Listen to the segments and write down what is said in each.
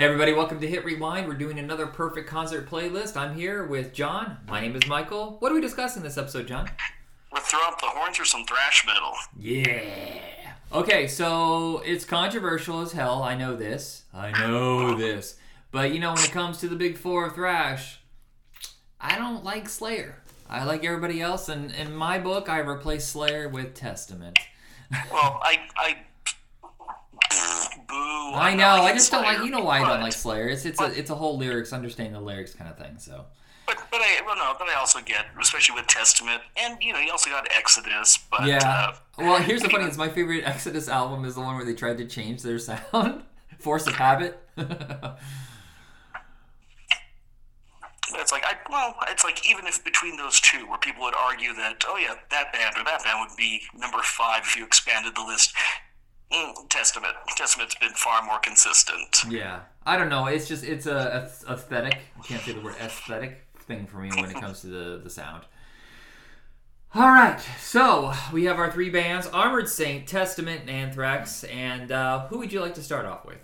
Hey everybody, welcome to Hit Rewind. We're doing another perfect concert playlist. I'm here with John. My name is Michael. What are we discussing this episode, John? We're throwing up the horns for some thrash metal. Yeah. Okay, so it's controversial as hell. I know this. I know this. But you know, when it comes to the big four of thrash, I don't like Slayer. I like everybody else, and in my book, I replace Slayer with Testament. Well, I, I, boo. I know. not I like just don't like. You know why I don't like Slayer? It's it's a it's a whole lyrics, understanding the lyrics kind of thing. So But but I well no, but I also get, especially with Testament, and you know, you also got Exodus. But yeah. uh, Well, here's the funny: thing, is my favorite Exodus album is the one where they tried to change their sound, Force of Habit. it's like I well, it's like even if between those two, where people would argue that oh yeah, that band or that band would be number five if you expanded the list. Mm, Testament, Testament's been far more consistent. yeah. I don't know. It's just it's a, a aesthetic. I can't say the word aesthetic thing for me when it comes to the the sound. All right, so we have our three bands: Armored Saint, Testament, and Anthrax. And uh, who would you like to start off with?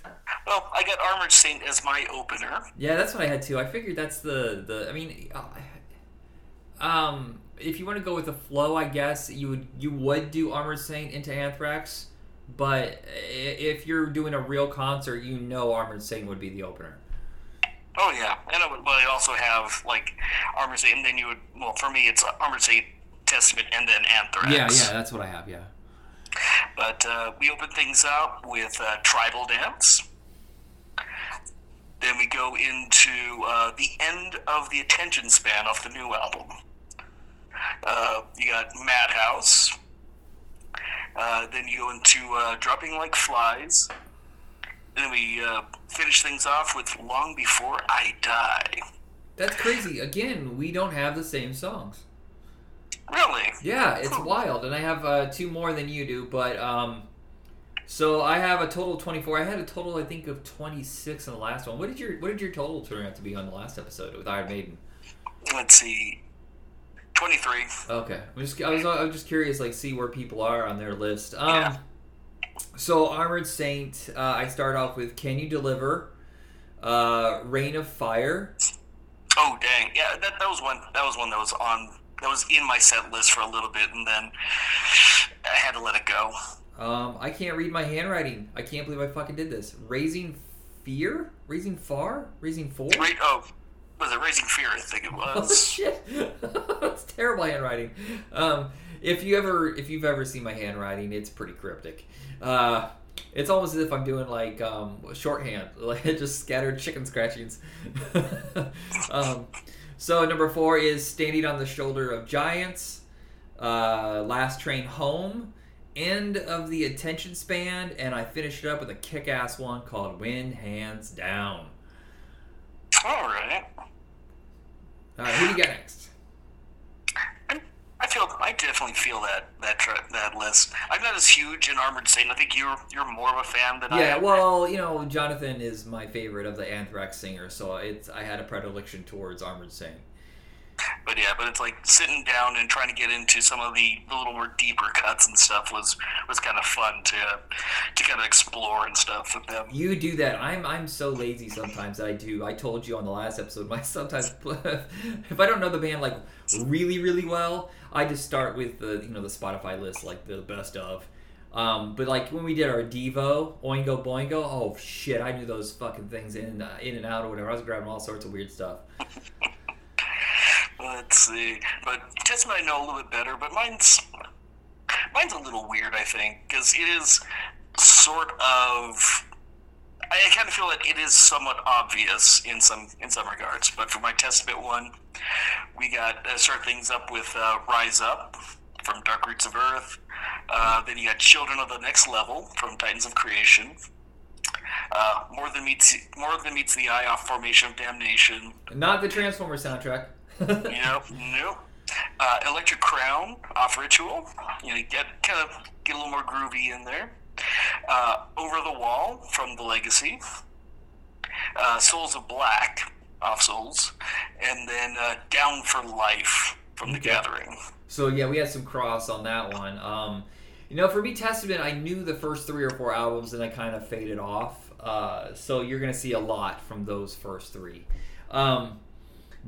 Well, I got Armored Saint as my opener. Yeah, that's what I had too. I figured that's the the. I mean, uh, um, if you want to go with the flow, I guess you would you would do Armored Saint into Anthrax, but if you're doing a real concert, you know Armored Saint would be the opener. Oh yeah, and it would, but I also have like Armored Saint, and then you would well for me it's Armored Saint, Testament, and then Anthrax. Yeah, yeah, that's what I have. Yeah. But uh, we open things up with uh, Tribal Dance. Then we go into uh, the end of the attention span of the new album. Uh, you got Madhouse. Uh, then you go into uh, Dropping Like Flies. And then we uh, finish things off with Long Before I Die. That's crazy. Again, we don't have the same songs. Really? Yeah, it's wild, and I have uh, two more than you do. But um, so I have a total of twenty four. I had a total, I think, of twenty six in the last one. What did your What did your total turn out to be on the last episode with Iron Maiden? Let's see. 23. Okay, I'm just I was I was just curious, like, see where people are on their list. Um, Yeah. so Armored Saint, uh, I start off with "Can You Deliver," uh, "Reign of Fire." Oh dang! Yeah, that, that was one. That was one that was on. That was in my set list for a little bit, and then I had to let it go. Um, I can't read my handwriting. I can't believe I fucking did this. Raising Fear, Raising Far, Raising Four. Ra- oh, was it Raising Fear? I think it Oh was. shit! That's terrible handwriting. Um, if you ever, if you've ever seen my handwriting, it's pretty cryptic. Uh, it's almost as if I'm doing like um, shorthand, like just scattered chicken scratchings. um, so number four is standing on the shoulder of giants. Uh, last train home. End of the attention span, and I finished it up with a kick-ass one called "Win Hands Down." All right. Right, who do you got next? I, I feel. I definitely feel that that that list. I'm not as huge in Armored Saint. I think you're you're more of a fan than I Yeah, well, you know, Jonathan is my favorite of the Anthrax singers, so it's I had a predilection towards Armored Saint. But yeah, but it's like sitting down and trying to get into some of the, the little more deeper cuts and stuff was was kind of fun to to kind of explore and stuff with them. You do that. I'm I'm so lazy sometimes I do. I told you on the last episode. My sometimes if I don't know the band like really really well, I just start with the you know the Spotify list like the best of. Um, but like when we did our Devo Oingo Boingo, oh shit, I knew those fucking things in uh, in and out or whatever. I was grabbing all sorts of weird stuff. Let's see. But Testament I know a little bit better, but mine's mine's a little weird, I think, because it is sort of. I kind of feel that it is somewhat obvious in some in some regards. But for my Testament one, we got uh, start things up with uh, "Rise Up" from Dark Roots of Earth. Uh, then you got "Children of the Next Level" from Titans of Creation. Uh, more than meets more than meets the eye off Formation of Damnation. Not the Transformer soundtrack. Yep, nope. Uh, Electric Crown off Ritual. You know, get kind of get a little more groovy in there. Uh, Over the Wall from The Legacy. Uh, Souls of Black off Souls, and then uh, Down for Life from The Okay. Gathering. So yeah, we had some cross on that one. Um, you know, for me, Testament, I knew the first three or four albums, and I kind of faded off. Uh, so you're gonna see a lot from those first three. Um,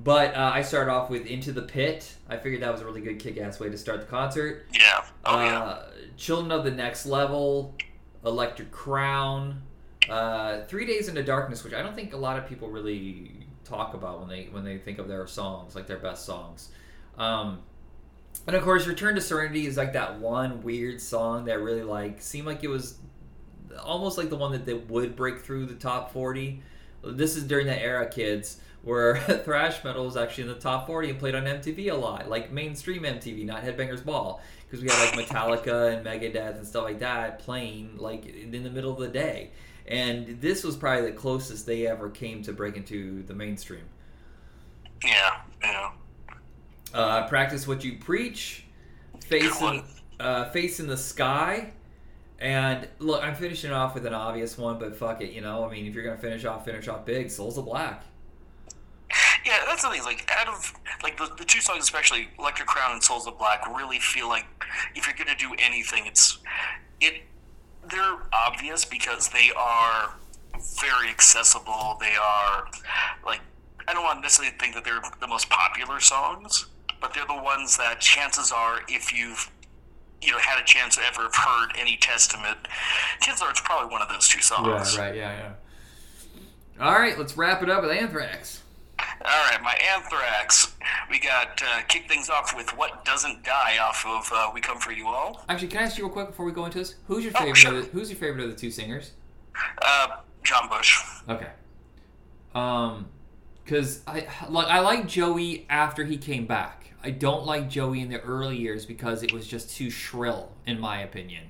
but uh, I started off with Into the Pit. I figured that was a really good kick-ass way to start the concert. Yeah. Oh yeah. Uh, Children of the Next Level, Electric Crown, uh, Three Days into Darkness, which I don't think a lot of people really talk about when they when they think of their songs, like their best songs. Um, and of course, Return to Serenity is like that one weird song that really like seemed like it was almost like the one that, that would break through the top 40. This is during that era, kids, where thrash metal was actually in the top 40 and played on MTV a lot, like mainstream MTV, not Headbangers Ball, because we had like Metallica and Megadeth and stuff like that playing like in the middle of the day. And this was probably the closest they ever came to break into the mainstream. Yeah. Yeah. Uh, practice what you preach. Face in, uh, face in the sky. And look, I'm finishing off with an obvious one, but fuck it, you know. I mean, if you're gonna finish off, finish off big. Souls of Black. Yeah, that's the thing. Like, out of like the, the two songs, especially Electric Crown and Souls of Black, really feel like if you're gonna do anything, it's it. They're obvious because they are very accessible. They are like I don't want to necessarily think that they're the most popular songs, but they're the ones that chances are, if you've you know had a chance to ever have heard any Testament, chances are it's probably one of those two songs. right, yeah, yeah. All right, let's wrap it up with Anthrax. All right, my Anthrax. We got uh, kick things off with "What Doesn't Die" off of uh, "We Come for You All." Actually, can I ask you real quick before we go into this? Who's your Oh, favorite? sure. of the, who's your favorite of the two singers? Uh, John Bush. Okay. Um, because I like I like Joey after he came back. I don't like Joey in the early years because it was just too shrill, in my opinion.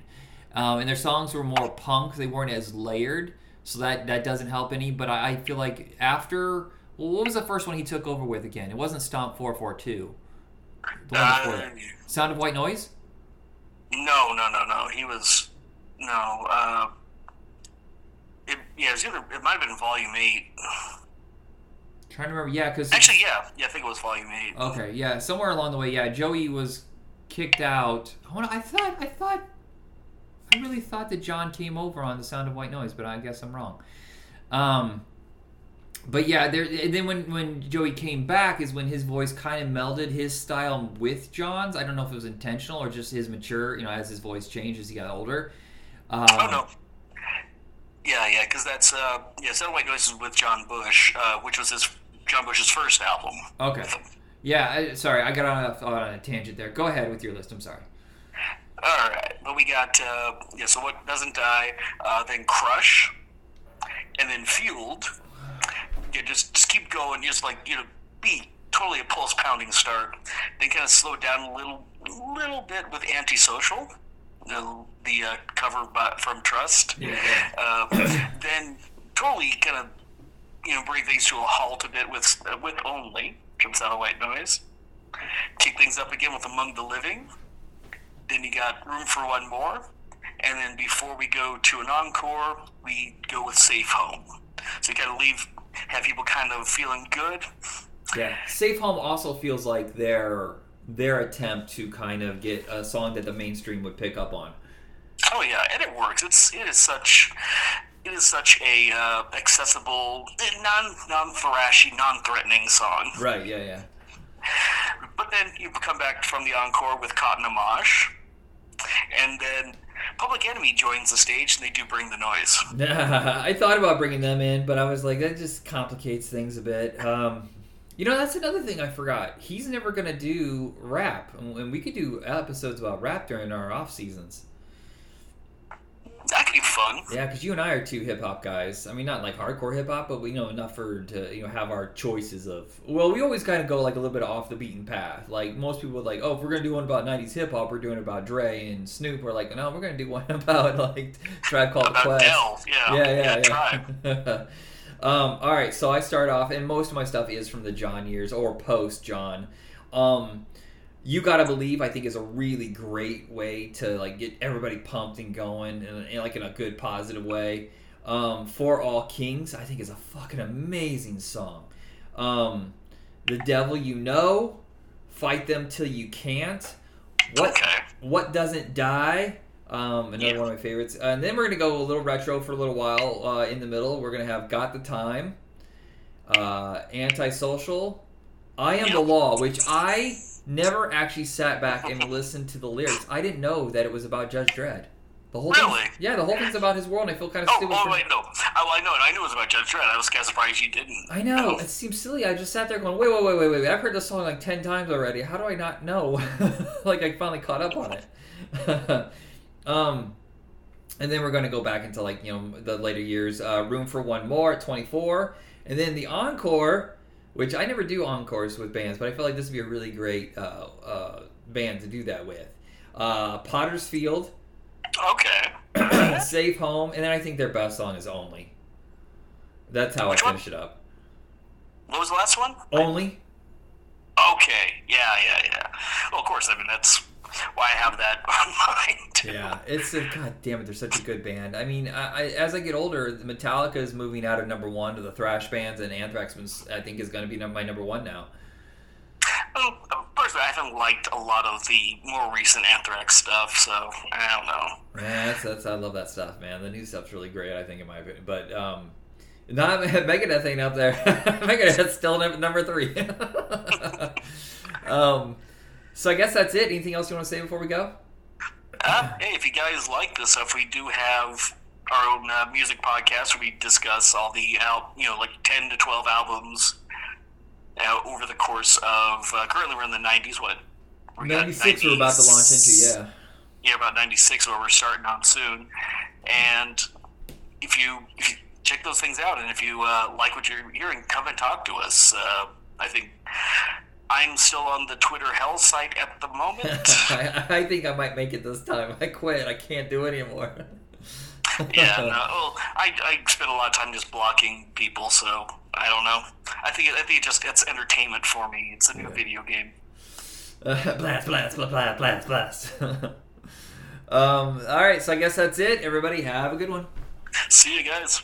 Um, and their songs were more punk; they weren't as layered, so that that doesn't help any. But I, I feel like after well, what was the first one he took over with again? It wasn't Stomp Four Four Two. The one before Uh. Sound of White Noise. no, no, no, no. He was no. Uh, it, yeah, it, was either, it might have been Volume Eight. Trying to remember, yeah, because Actually, yeah, yeah, I think it was Volume Eight. Okay, yeah, somewhere along the way, yeah, Joey was kicked out. I, wanna, I thought, I thought, I really thought that John came over on the Sound of White Noise, but I guess I'm wrong. Um, but yeah, there. And then when when Joey came back is when his voice kind of melded his style with John's. I don't know if it was intentional or just his mature, you know, as his voice changed as he got older. Um, Oh no. Yeah, yeah, because that's uh, yeah, Sound of White Noise is with John Bush, uh, which was his John Bush's first album. Okay. Yeah, I, sorry, I got on a, on a tangent there. Go ahead with your list. I'm sorry. All right, but we got uh, yeah. So what doesn't die? Uh, then crush, and then fueled. Yeah, just just keep going. Just like you know, be totally a pulse pounding start. Then kind of slow down a little little bit with antisocial. The, the uh, cover by, from Trust. Yeah. Uh, then totally kind of you know bring things to a halt a bit with uh, with only from Sound of White Noise. Kick things up again with Among the Living. Then you got Room for One More. And then before we go to an encore, we go with Safe Home. So you gotta leave, have people kind of feeling good. Yeah, Safe Home also feels like their their attempt to kind of get a song that the mainstream would pick up on. Oh yeah, and it works. It's it is such it is such a uh, accessible, non non thrashy, non threatening song. Right. Yeah. Yeah. But then you come back from the encore with Caught in a Mosh, and then Public Enemy joins the stage, and they do bring the noise. I thought about bringing them in, but I was like, that just complicates things a bit. Um, you know, that's another thing I forgot. He's never gonna do rap, and we could do episodes about rap during our off seasons. That could be fun. Yeah, because you and I are two hip hop guys. I mean, not like hardcore hip hop, but we know enough for to you know have our choices of. Well, we always kind of go like a little bit off the beaten path. Like most people, like, oh, if we're gonna do one about '90s hip hop, we're doing about Dre and Snoop. We're like, no, we're gonna do one about like Tribe Called About Quest. Dell, yeah, yeah, yeah, yeah. Tribe. um, all right, so I start off, and most of my stuff is from the John years or post John. Um, you gotta believe, I think, is a really great way to like get everybody pumped and going, and, and like in a good, positive way. Um, For All Kings, I think, is a fucking amazing song. Um, the Devil You Know, Fight Them Till You Can't. What. What Doesn't Die? Um, another Yeah. one of my favorites. Uh, and then we're gonna go a little retro for a little while. Uh, in the middle, we're gonna have "Got the Time," uh, "Antisocial," "I Am the Law," which I never actually sat back and listened to the lyrics. I didn't know that it was about Judge Dredd. The whole Really? thing, yeah, the whole thing's about his world. and I feel kind of Oh, stupid. oh for- wait, no. Oh, I know it. I knew it was about Judge Dredd. I was kind of surprised you didn't. I know it seems silly. I just sat there going, wait, wait, wait, wait, wait. I've heard this song like ten times already. How do I not know? like I finally caught up on it. um, and then we're going to go back into like you know the later years. Uh, Room for One More at 24, and then the encore, which I never do encores with bands, but I feel like this would be a really great uh, uh, band to do that with. Uh, Potter's Field, Okay. Safe Home, and then I think their best song is Only. That's how Which I one? finish it up. What was the last one? Only. Okay. Yeah, yeah, yeah. Well, of course. I mean, that's why I have that on mine. Too. Yeah, it's a god damn it. They're such a good band. I mean, I, I, as I get older, Metallica is moving out of number one to the thrash bands, and Anthrax was, I think is going to be my number one now. Well, personally, I haven't liked a lot of the more recent Anthrax stuff, so I don't know. Yeah, that's, that's I love that stuff, man. The new stuff's really great, I think, in my opinion. But um, not Megadeth ain't up there. Megadeth's still number, number three. um, so I guess that's it. Anything else you want to say before we go? Uh, hey, if you guys like this stuff, we do have our own uh, music podcast where we discuss all the al- you know like ten to twelve albums uh, over the course of. Uh, currently, we're in the nineties. What? Ninety six. We're about to launch into. Yeah. yeah, about 96 where we're starting on soon. And if you if you check those things out and if you uh, like what you're hearing, come and talk to us. Uh, I think I'm still on the Twitter hell site at the moment. I, I think I might make it this time. I quit. I can't do it anymore. yeah, no, well, I, I spend a lot of time just blocking people, so I don't know. I think I think it just it's entertainment for me. It's a new Yeah. video game. Uh, blast, blast, blast, blast, blast, blast. um, all right, so I guess that's it. Everybody, have a good one. See you guys.